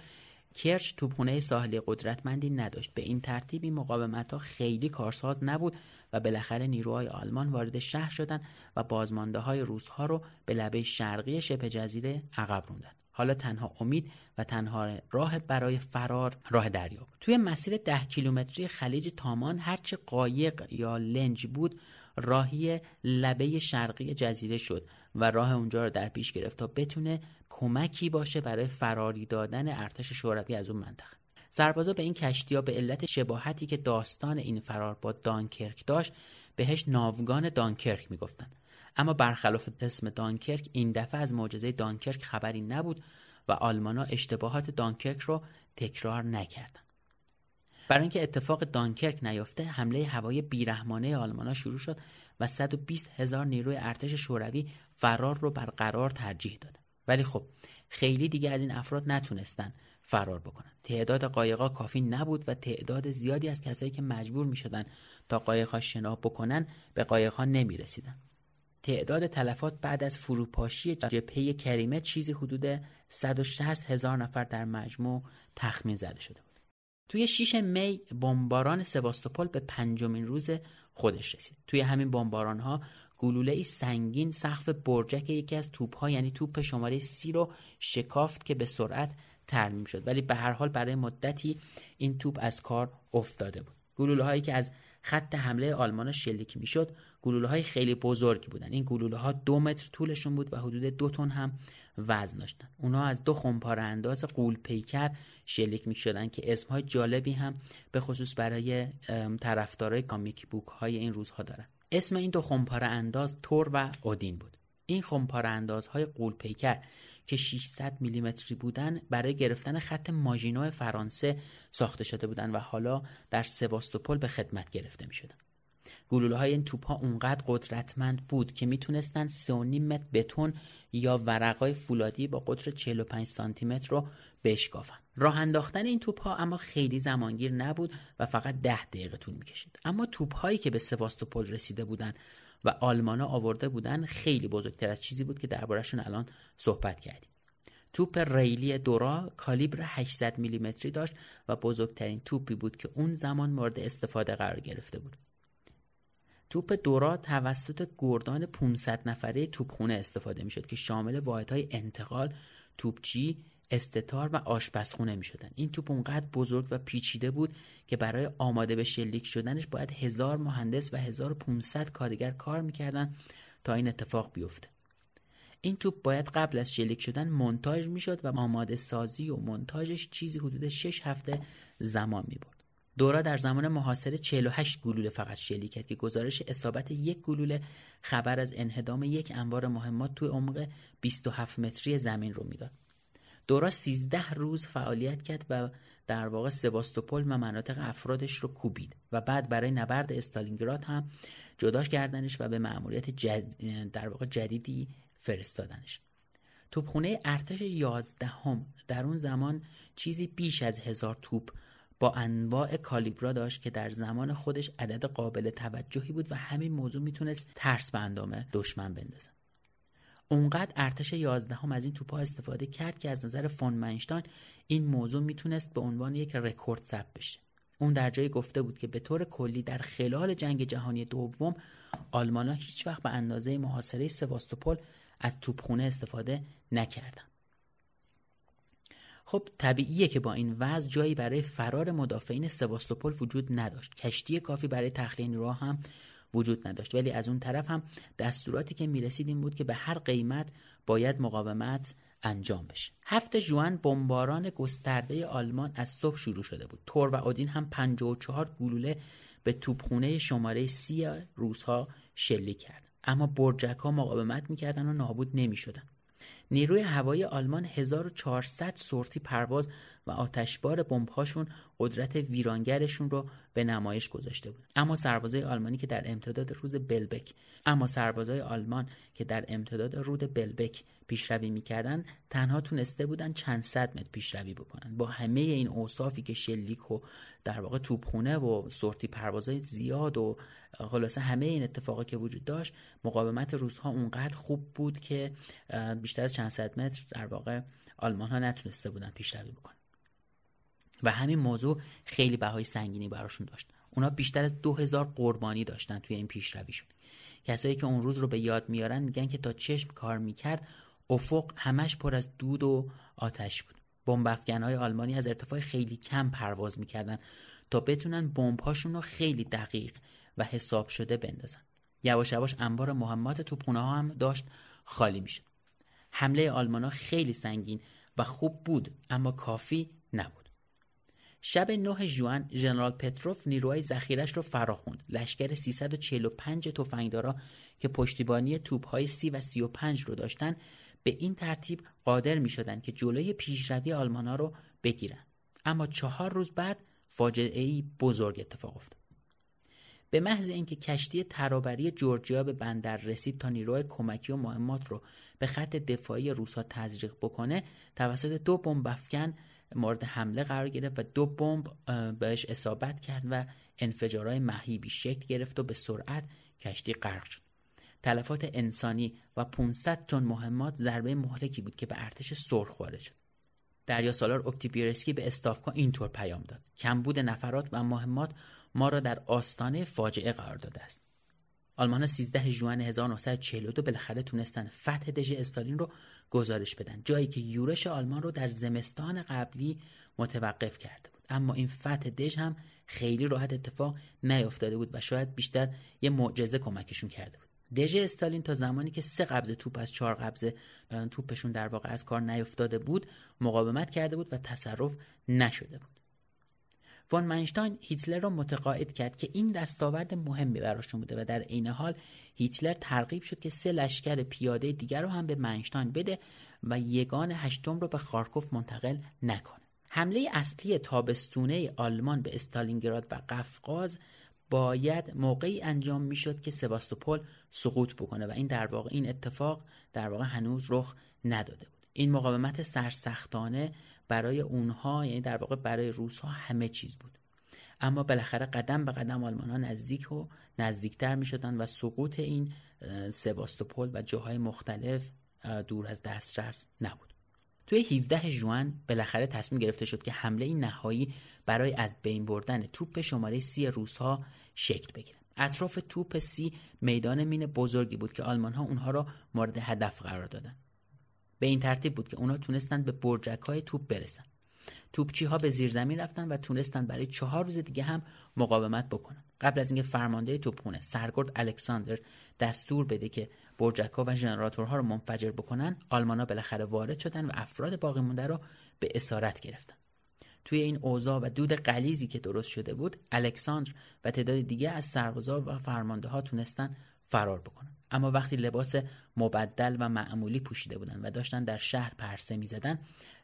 [SPEAKER 1] کرچ توپخونه ساحلی قدرتمندی نداشت. به این ترتیب این مقاومت ها خیلی کارساز نبود و بالاخره نیروهای آلمان وارد شهر شدند و بازمانده های روس ها رو به لبه شرقی شبه جزیره عقب روندن حالا تنها امید و تنها راه برای فرار راه دریا بود. توی مسیر ده کیلومتری خلیج تامان هرچه قایق یا لنج بود راهی لبه شرقی جزیره شد و راه اونجا رو در پیش گرفت تا بتونه کمکی باشه برای فراری دادن ارتش شوروی از اون منطقه. سربازا به این کشتی ها به علت شباهتی که داستان این فرار با دانکرک داشت بهش ناوگان دانکرک می‌گفتن. اما برخلاف اسم دانکرک این دفعه از معجزه دانکرک خبری نبود و آلمانا اشتباهات دانکرک رو تکرار نکردن. برای اینکه اتفاق دانکرک نیفته حمله هوایی بیرحمانه آلمانا شروع شد و 120 هزار نیروی ارتش شوروی فرار رو برقرار ترجیح داد. ولی خب خیلی دیگه از این افراد نتونستن فرار بکنن. تعداد قایقا کافی نبود و تعداد زیادی از کسایی که مجبور می شدن تا قایقها شنا بکنن به قایقها نمی رسیدن. تعداد تلفات بعد از فروپاشی جبهه کریمه چیزی حدود 160 هزار نفر در مجموع تخمین زده شده بود. توی 6 می بمباران سواستوپول به پنجمین روز خودش رسید. توی همین بمباران ها گلوله ای سنگین سقف برجک یکی از توپ ها یعنی توپ شماره سی رو شکافت که به سرعت ترمیم شد ولی به هر حال برای مدتی این توپ از کار افتاده بود گلوله هایی که از خط حمله آلمان شلیک می‌شد. گلوله های خیلی بزرگی بودن. این گلوله ها دو متر طولشون بود و حدود دو تن هم وزن داشتن. اونها از دو خمپاره انداز قول پیکر شلیک می شدن که اسم های جالبی هم به خصوص برای طرفدارای کامیک بوک های این روزها دارن. اسم این دو خمپاره انداز تور و اودین بود. این خمپاره اندازهای قول پیکر که 600 میلیمتری بودن برای گرفتن خط ماژینو فرانسه ساخته شده بودند و حالا در سواستوپول به خدمت گرفته می شدن. گلوله های این توپ ها اونقدر قدرتمند بود که می‌تونستن 3.5 متر بتون یا ورقای فولادی با قطر 45 سانتی متر رو بشکافن. راه انداختن این توپ ها اما خیلی زمانگیر نبود و فقط 10 دقیقه طول می‌کشید. اما توپ هایی که به سواستوپول رسیده بودند و آلمانا آورده بودن خیلی بزرگتر از چیزی بود که دربارهشون الان صحبت کردیم. توپ ریلی دورا کالیبر 800 میلیمتری داشت و بزرگترین توپی بود که اون زمان مورد استفاده قرار گرفته بود. توپ دورا توسط گردان 500 نفره توپخونه استفاده می شد که شامل واحدهای انتقال، توپچی، استتار و آشپزخونه می شدن. این توپ اونقدر بزرگ و پیچیده بود که برای آماده به شلیک شدنش باید هزار مهندس و 1500 کارگر کار می‌کردن تا این اتفاق بیفته. این توپ باید قبل از شلیک شدن منتاج می‌شد و آماده سازی و منتاجش چیزی حدود 6 هفته زمان می برد. دورا در زمان محاصره 48 گلوله فقط شلیک کرد که گزارش اصابت یک گلوله خبر از انهدام یک انبار مهمات توی عمق 27 متری زمین رو می‌داد. دورا 13 روز فعالیت کرد و در واقع سواستوپول و مناطق افرادش رو کوبید و بعد برای نبرد استالینگراد هم جداش کردنش و به مأموریت جد... در واقع جدیدی فرستادنش. توپخونه ارتش یازدهم در اون زمان چیزی بیش از هزار توپ با انواع کالیبرا داشت که در زمان خودش عدد قابل توجهی بود و همین موضوع می‌تونست ترس به اندام دشمن بندازه. اونقدر ارتش یازدهم از این توپها استفاده کرد که از نظر فون مانشتاین این موضوع می‌تونست به عنوان یک رکورد ثبت بشه. اون در جایی گفته بود که به طور کلی در خلال جنگ جهانی دوم آلمانا هیچ وقت به اندازه محاصره سواستوپول از توپخونه استفاده نکردن. خب طبیعیه که با این وضع جایی برای فرار مدافعین سواستوپول وجود نداشت. کشتی کافی برای تخلیه نیروها هم وجود نداشت. ولی از اون طرف هم دستوراتی که می‌رسید این بود که به هر قیمت باید مقاومت انجام بشه. هفت جوان بمباران گسترده آلمان از صبح شروع شده بود. تور و آدین هم 54 گلوله به توپخونه شماره سی روزها شلیک کرد اما برجک ها مقاومت می‌کردن و نابود نمی‌شدن. نیروی هوایی آلمان 1400 سورتی پرواز و آتشبار بمب‌هاشون قدرت ویرانگرشون رو به نمایش گذاشته بود. اما سربازای آلمانی که در امتداد روز بلبک اما سربازای آلمان که در امتداد رود بلبک پیشروی می‌کردن تنها تونسته بودن چند صد متر پیشروی بکنن. با همه این اوصافی که شلیک و در واقع توپخونه و سورتی پروازای زیاد و خلاصه همه این اتفاقا که وجود داشت مقاومت روزها اونقدر خوب بود که بیشتر از چند صد متر در واقع آلمان ها نتونسته بودن پیشروی بکنن. و همین موضوع خیلی بهای سنگینی براشون داشت. اونا بیشتر از دو هزار قربانی داشتن توی این پیشرویشون. کسایی که اون روز رو به یاد میارن میگن که تا چشم کار می‌کرد افق همش پر از دود و آتش بود. بمب های آلمانی از ارتفاع خیلی کم پرواز می‌کردن تا بتونن بمب‌هاشون رو خیلی دقیق و حساب شده بندازن. یواش یواش انبار مهمات توپخونه ها هم داشت خالی می‌شد. حمله آلمان خیلی سنگین و خوب بود اما کافی نبود. شب 9 ژوئن ژنرال پتروف نیروهای ذخیرش رو فراخوند لشکر 345 تفنگدارا که پشتیبانی توپهای سی و 35 رو داشتن به این ترتیب قادر می شدن که جلوی پیشروی آلمانا رو بگیرن. اما چهار روز بعد فاجعه ای بزرگ اتفاق افتاد. به محض اینکه کشتی ترابری جورجیا به بندر رسید تا نیروی کمکی و مهمات رو به خط دفاعی روسا تزریق بکنه توسط دو بمب افکن مورد حمله قرار گرفت و دو بمب بهش اصابت کرد و انفجارهای مهیبی شکل گرفت و به سرعت کشتی غرق شد. تلفات انسانی و 500 تن مهمات ضربه مهلکی بود که به ارتش سرخ وارد شد. دریا سالار اکتیبیرسکی به استافکا اینطور پیام داد. کمبود نفرات و مهمات ما را در آستانه فاجعه قرار داده است. آلمان 13 ژوئن 1942 بالاخره تونستن فتح دژ استالین رو گزارش بدن جایی که یورش آلمان رو در زمستان قبلی متوقف کرده بود. اما این فتح دژ هم خیلی راحت اتفاق نیفتاده بود و شاید بیشتر یه معجزه کمکشون کرده بود. دژ استالین تا زمانی که سه قبضه توپ از چهار قبضه توپشون در واقع از کار نیفتاده بود مقاومت کرده بود و تصرف نشده بود. وان منشتاین هیتلر را متقاعد کرد که این دستاورد مهمی براشون بوده و در عین حال هیتلر ترغیب شد که سه لشکر پیاده دیگر رو هم به منشتاین بده و یگان هشتم رو به خارکوف منتقل نکنه. حمله اصلی تابستونه آلمان به استالینگراد و قفقاز باید موقعی انجام می‌شد که سواستوپول سقوط بکنه و این در واقع این اتفاق در واقع هنوز رخ نداده بود. این مقاومت سرسختانه برای اونها یعنی در واقع برای روس ها همه چیز بود. اما بالاخره قدم به قدم آلمان ها نزدیک و نزدیکتر می شدن و سقوط این سواستوپول و جاهای مختلف دور از دسترس نبود. توی 17 ژوئن بالاخره تصمیم گرفته شد که حمله این نهایی برای از بین بردن توپ شماره سی روس ها شکل بگیره. اطراف توپ سی میدان مین بزرگی بود که آلمان ها اونها را مورد هدف قرار دادن. به این ترتیب بود که اونا تونستن به برجک های توپ برسن. توپچی ها به زیر زمین رفتن و تونستن برای چهار روز دیگه هم مقاومت بکنن. قبل از اینکه فرمانده توپخونه سرگرد الکساندر دستور بده که برجک ها و ژنراتورها رو منفجر بکنن آلمانا بالاخره وارد شدن و افراد باقی مونده رو به اسارت گرفتن. توی این اوضاع و دود قلیزی که درست شده بود الکساندر و تعداد دیگه از سربازا و فرمانده ها تونستن فرار بکنن. اما وقتی لباس مبدل و معمولی پوشیده بودن و داشتن در شهر پرسه می‌زدن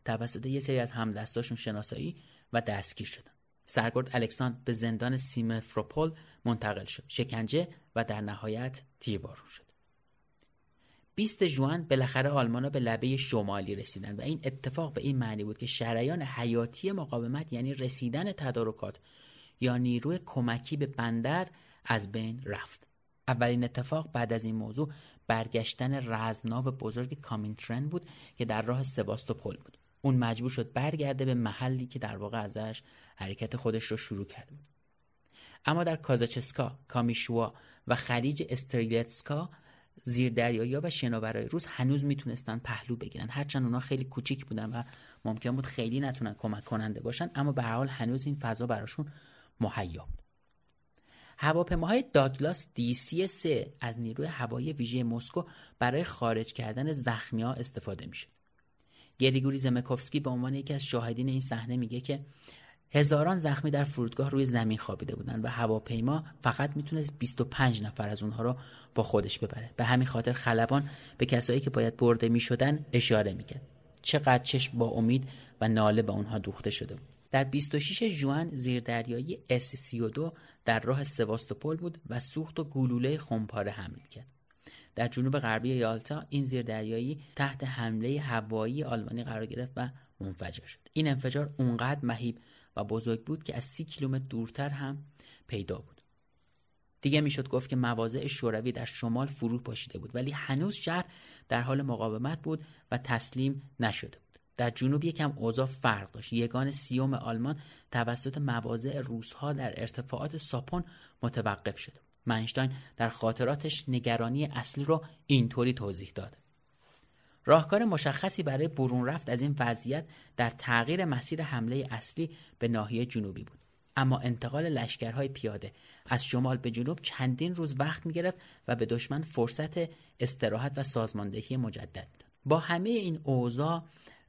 [SPEAKER 1] توسط یه سری از همدستاشون شناسایی و دستگیر شدن. سرگرد الکساندر به زندان سیمفروپول منتقل شد شکنجه و در نهایت تیربارون شد. 20 ژوئن بالاخره آلمانا به لبه شمالی رسیدن و این اتفاق به این معنی بود که شریان حیاتی مقاومت یعنی رسیدن تدارکات یا نیروی کمکی به بندر از بین رفت. اولین اتفاق بعد از این موضوع برگشتن رزمناو بزرگ کامینترن بود که در راه سباستوپول بود. اون مجبور شد برگرده به محلی که در واقع ازش حرکت خودش رو شروع کرده بود. اما در کازاچسکا، کامیشوا و خلیج استریلتسکا زیردریایی و شناورای روز هنوز می‌تونستن پهلو بگیرن. هرچند اونا خیلی کوچیک بودن و ممکن بود خیلی نتونن کمک کننده باشن اما به هر حال هنوز این فضا براشون مهیا بود. هواپیماهای داگلاس سی 3 از نیروی هوایی ویژه مسکو برای خارج کردن زخمی ها استفاده میشه. گریگوری زمکوفسکی به عنوان یکی از شاهدین این صحنه میگه که هزاران زخمی در فرودگاه روی زمین خوابیده بودند و هواپیما فقط می‌تونست 25 نفر از اونها رو با خودش ببره. به همین خاطر خلبان به کسایی که باید برده می‌شدن اشاره می‌کرد. چقدر چشم با امید و ناله به اونها دوخته شده بود. در 26 ژوئن زیردریایی S32 در راه سواستوپول بود و سوخت و گلوله خمپاره حمل کرد. در جنوب غربی یالتا این زیردریایی تحت حمله هوایی آلمانی قرار گرفت و منفجر شد. این انفجار اونقدر مهیب و بزرگ بود که از سی کیلومتر دورتر هم پیدا بود. دیگه می‌شد گفت که مواضع شوروی در شمال فرو پاشیده بود ولی هنوز شهر در حال مقاومت بود و تسلیم نشده در جنوب یکم اوضاع فرق داشت. یگان سیوم آلمان توسط مواضع روسها در ارتفاعات ساپون متوقف شده منشتاین در خاطراتش نگرانی اصلی رو اینطوری توضیح داد. راهکار مشخصی برای برون رفت از این وضعیت در تغییر مسیر حمله اصلی به ناحیه جنوبی بود. اما انتقال لشکرهای پیاده از شمال به جنوب چندین روز وقت می و به دشمن فرصت استراحت و سازماندهی مجدد با همه این اوضاع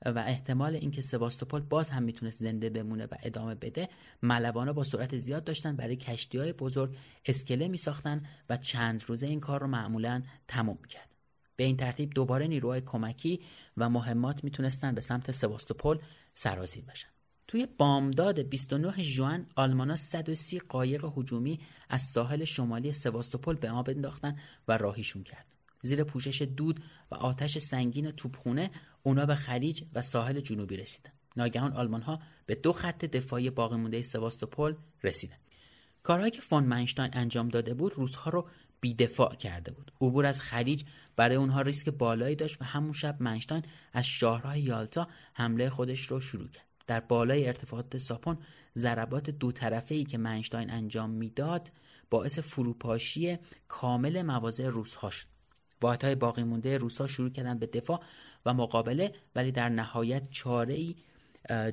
[SPEAKER 1] و احتمال اینکه سواستوپول باز هم می‌تونست زنده بمونه و ادامه بده ملوانا با سرعت زیاد داشتن برای کشتی های بزرگ اسکله میساختن و چند روزه این کار رو معمولا تموم می‌کرد به این ترتیب دوباره نیروهای کمکی و مهمات می‌تونستن به سمت سواستوپول سرازیر بشن. توی بامداد 29 ژوئن آلمانا 130 قایق هجومی از ساحل شمالی سواستوپول به آب انداختن و راهیشون کرد. زیر پوشش دود و آتش سنگین توپخونه اونا به خلیج و ساحل جنوبی رسیدن. ناگهان آلمان ها به دو خط دفاعی باقی مونده سواستوپول رسیدن. کارهایی که فون منشتاین انجام داده بود روزها رو بیدفاع کرده بود. عبور از خلیج برای اونها ریسک بالایی داشت و همون شب منشتاین از شاهراه یالتا حمله خودش رو شروع کرد. در بالای ارتفاعات ساپون ضربات دو طرفه ای که منشتاین انجام می‌داد باعث فروپاشی کامل مواضع روسها شد. واحدهای باقی مونده روسا شروع کردن به دفاع و مقابله ولی در نهایت چاره ای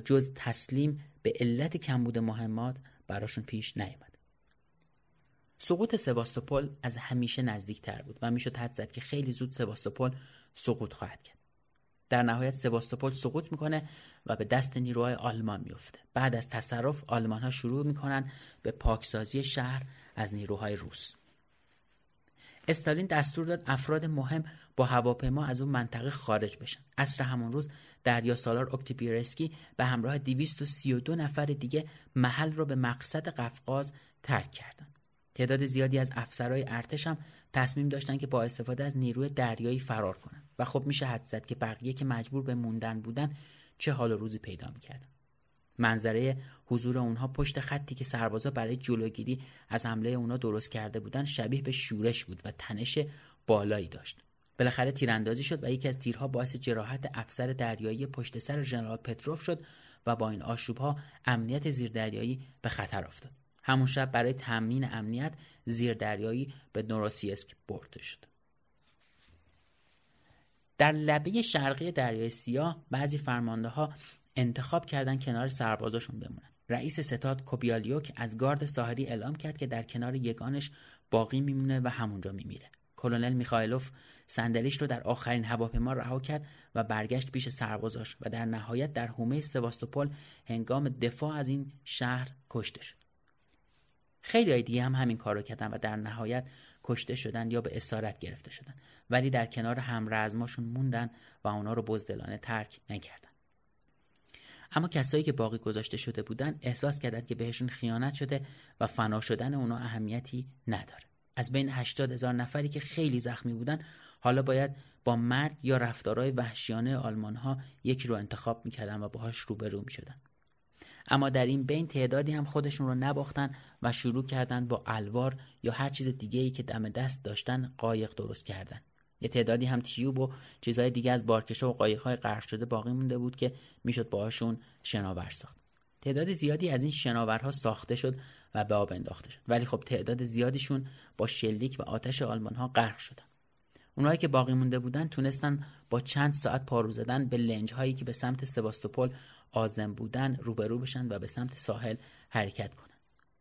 [SPEAKER 1] جز تسلیم به علت کمبود مهمات براشون پیش نیامد سقوط سواستوپول از همیشه نزدیکتر بود و می‌شد حد زد که خیلی زود سواستوپول سقوط خواهد کرد. در نهایت سواستوپول سقوط می‌کنه و به دست نیروهای آلمان میفته بعد از تصرف آلمان ها شروع می‌کنن به پاکسازی شهر از نیروهای روس. استالین دستور داد افراد مهم با هواپیما از اون منطقه خارج بشن. عصر همون روز دریا سالار اکتیپیرسکی به همراه 232 نفر دیگه محل رو به مقصد قفقاز ترک کردند. تعداد زیادی از افسرهای ارتش هم تصمیم داشتن که با استفاده از نیروی دریایی فرار کنند و خب میشه حد زد که بقیه که مجبور به موندن بودن چه حال روزی پیدا می‌کردن. منظره حضور اونها پشت خطی که سربازا برای جلوگیری از حمله اونها درست کرده بودن شبیه به شورش بود و تنش بالایی داشت. بالاخره تیراندازی شد و یکی از تیرها باعث جراحت افسر دریایی پشت سر ژنرال پتروف شد و با این آشوبها امنیت زیردریایی به خطر افتاد. همون شب برای تامین امنیت زیردریایی به نوروسیسک برده شد. در لبه شرقی دریای سیاه بعضی فرمانده ها انتخاب کردن کنار سربازاشون بمونن. رئیس ستاد کوبیالیوک از گارد ساحلی اعلام کرد که در کنار یگانش باقی میمونه و همونجا میمیره. کلونل میخائلوف صندلیش رو در آخرین هواپیما رها کرد و برگشت پیش سربازاش و در نهایت در حومه سواستوپول هنگام دفاع از این شهر کشته شد خیلی دیگه هم همین کار رو کردن و در نهایت کشته شدن یا به اسارت گرفته شدن. ولی در کنار همرزماشون موندن و اونا رو بزدلانه ترک نکردن. اما کسایی که باقی گذاشته شده بودن احساس کردند که بهشون خیانت شده و فنا شدن اونا اهمیتی نداره. از بین 80 هزار نفری که خیلی زخمی بودن حالا باید با مرد یا رفتارهای وحشیانه آلمان ها یکی رو انتخاب می‌کردن و باهاش روبرو می‌شدن اما در این بین تعدادی هم خودشون رو نباختن و شروع کردن با الوار یا هر چیز دیگه ای که دم دست داشتن قایق درست کردن. یه تعدادی هم تیوب و چیزهای دیگه از بارکشه و قایقهای غرق شده باقی مونده بود که می‌شد باهاشون شناور ساخت. تعداد زیادی از این شناورها ساخته شد و به آب انداخته شد. ولی خب تعداد زیادیشون با شلیک و آتش آلمان ها غرق شدن. اونهایی که باقی مونده بودن تونستن با چند ساعت پارو زدن به لنج هایی که به سمت سواستوپول آزم بودن روبرو بشن و به سمت ساحل حرکت کنن.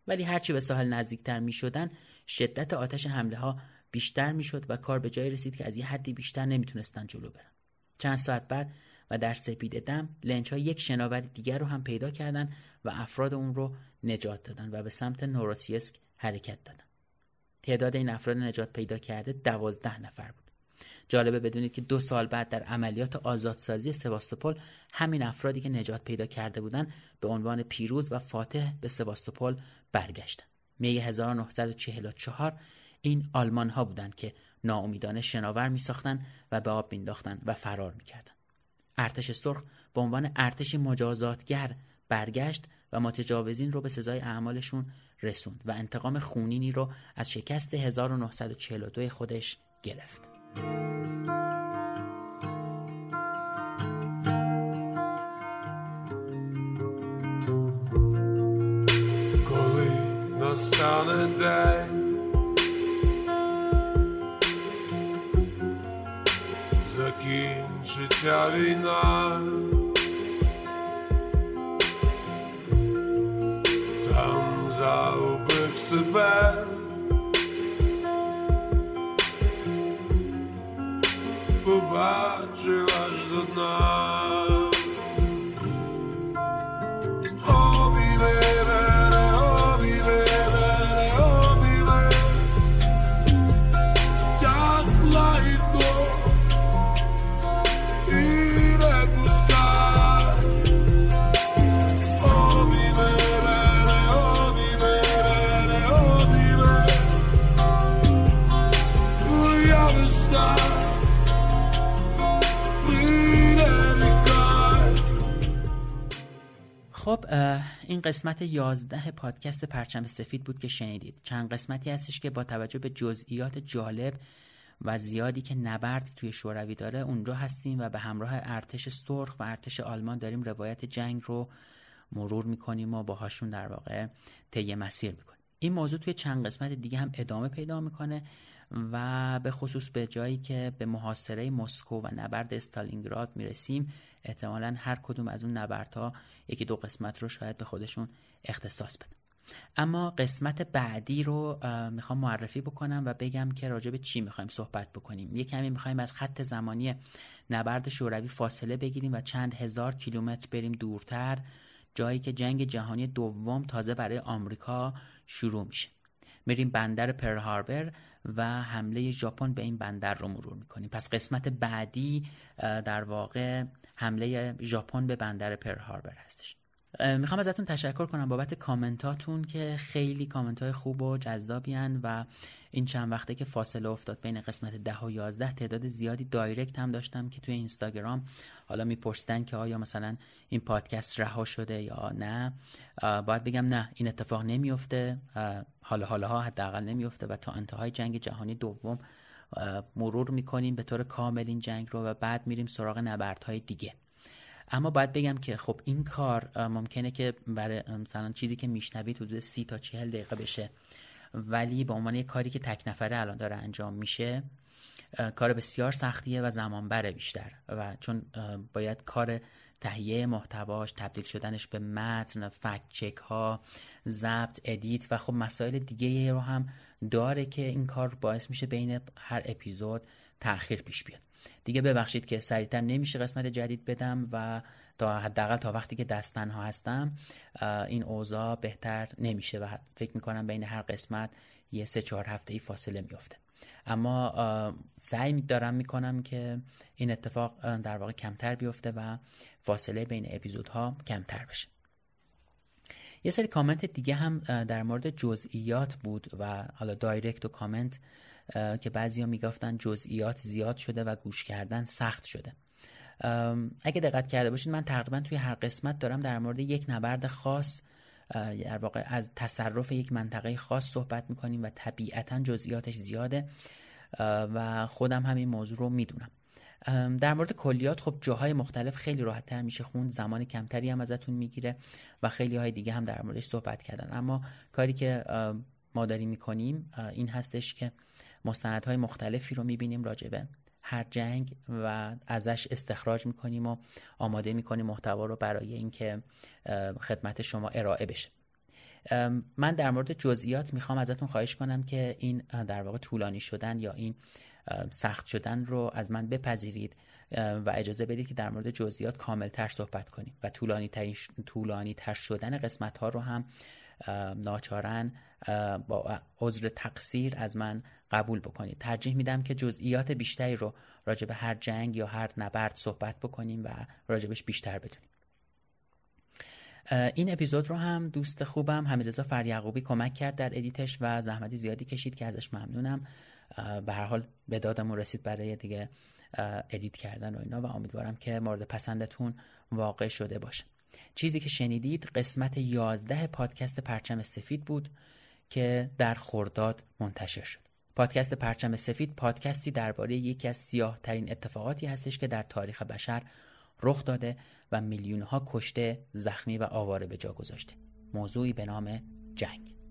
[SPEAKER 1] ولی هرچی به ساحل نزدیکتر می شدن شدت آتش حمله ها بیشتر می‌شد و کار به جایی رسید که از یه حدی بیشتر نمی‌تونستن جلو برن. چند ساعت بعد و در سپید دم لنچ ها یک شناور دیگر رو هم پیدا کردن و افراد اون رو نجات دادن و به سمت نوروسیسک حرکت دادن. تعداد این افراد نجات پیدا کرده دوازده نفر بود. جالبه بدونید که دو سال بعد در عملیات آزادسازی سواستوپول همین افرادی که نجات پیدا کرده بودند به عنوان پیروز و فاتح به سواستوپول برگشتن. می 1944 این آلمان ها بودند که ناامیدانه شناور می ساختن و به آب مینداختند و فرار می کردن. ارتش سرخ به عنوان ارتش مجازاتگر برگشت و متجاوزین رو به سزای اعمالشون رسوند و انتقام خونینی رو از شکست 1942 خودش گرفت.
[SPEAKER 2] Stane day życia
[SPEAKER 1] wina. این قسمت 11 پادکست پرچم سفید بود که شنیدید. چند قسمتی هستش که با توجه به جزئیات جالب و زیادی که نبرد توی شوروی داره اونجا هستیم و به همراه ارتش سرخ و ارتش آلمان داریم روایت جنگ رو مرور می‌کنیم و باهاشون در واقع طی مسیر می‌کنیم. این موضوع توی چند قسمت دیگه هم ادامه پیدا می‌کنه. و به خصوص به جایی که به محاصره مسکو و نبرد استالینگراد می‌رسیم احتمالا هر کدوم از اون نبردها یکی دو قسمت رو شاید به خودشون اختصاص بدن. اما قسمت بعدی رو می‌خوام معرفی بکنم و بگم که راجع به چی می‌خوایم صحبت بکنیم. یه کمی می‌خوایم از خط زمانی نبرد شوروی فاصله بگیریم و چند هزار کیلومتر بریم دورتر جایی که جنگ جهانی دوم تازه برای آمریکا شروع میشه. میریم بندر پر هاربر و حمله ژاپن به این بندر رو مرور می‌کنیم. پس قسمت بعدی در واقع حمله ژاپن به بندر پر هاربر هستش. می‌خوام ازتون تشکر کنم بابت کامنتاتون که خیلی کامنت های خوب و جذابی و این چند وقته که فاصله افتاد بین قسمت ده و یازده تعداد زیادی دایرکت هم داشتم که توی اینستاگرام. حالا میپرسیدن که آیا مثلا این پادکست رها شده یا نه. باید بگم نه این اتفاق نمیفته حالا حالا ها حداقل نمیفته و تا انتهای جنگ جهانی دوم مرور می‌کنیم. به طور کامل این جنگ رو و بعد میریم سراغ نبردهای دیگه. اما باید بگم که خب این کار ممکنه که برای مثلا چیزی که میشنوید حدود سی تا چهل دقیقه بشه. ولی به عنوان یک کاری که تک نفره الان داره انجام میشه کار بسیار سختیه و زمان بره بیشتر. و چون باید کار تهیه محتواش تبدیل شدنش به متن فکت چک ها ضبط ادیت و خب مسائل دیگه رو هم داره که این کار باعث میشه بین هر اپیزود تاخیر پیش بیاد. دیگه ببخشید که سریعتر نمیشه قسمت جدید بدم و تا حداقل تا وقتی که دست تنها هستم این اوضاع بهتر نمیشه و فکر می‌کنم بین هر قسمت یه سه چهار هفته ای فاصله میفته اما سعی دارم می‌کنم که این اتفاق در واقع کمتر بیفته و فاصله بین اپیزودها کمتر بشه. یه سری کامنت دیگه هم در مورد جزئیات بود و حالا دایرکت و کامنت که بعضیا می‌گفتن جزئیات زیاد شده و گوش کردن سخت شده. اگه دقت کرده باشید من تقریبا توی هر قسمت دارم در مورد یک نبرد خاص در واقع از تصرف یک منطقه خاص صحبت می‌کنیم و طبیعتا جزئیاتش زیاده و خودم همین موضوع رو می‌دونم. در مورد کلیات خب جاهای مختلف خیلی راحت تر میشه خوند زمان کمتری هم ازتون می‌گیره و خیلی های دیگه هم در موردش صحبت کردن. اما کاری که ما داریم می‌کنیم این هستش که مستندهای مختلفی رو می‌بینیم راجبه هر جنگ و ازش استخراج می‌کنیم و آماده می‌کنیم محتوا رو برای اینکه خدمت شما ارائه بشه. من در مورد جزئیات می‌خوام ازتون خواهش کنم که این در واقع طولانی شدن یا این سخت شدن رو از من بپذیرید و اجازه بدید که در مورد جزئیات کاملتر صحبت کنیم و طولانی, طولانی تر شدن قسمت ها رو هم ناچارن با عذر تقصیر از من قبول بکنید. ترجیح میدم که جزئیات بیشتری رو راجع به هر جنگ یا هر نبرد صحبت بکنیم و راجبش بیشتر بدونیم. این اپیزود رو هم دوست خوبم حمیدرضا فریعقوبی کمک کرد در ادیتش و زحمتی زیادی کشید که ازش ممنونم. به هر حال به دادمون رسید برای دیگه ادیت کردن و اینا و امیدوارم که مورد پسندتون واقع شده باشه. چیزی که شنیدید قسمت 11 پادکست پرچم سفید بود که در خورداد منتشر شد. پادکست پرچم سفید پادکستی درباره یکی از سیاه ترین اتفاقاتی هستش که در تاریخ بشر رخ داده و میلیون ها کشته، زخمی و آواره به جا گذاشته. موضوعی به نام جنگ.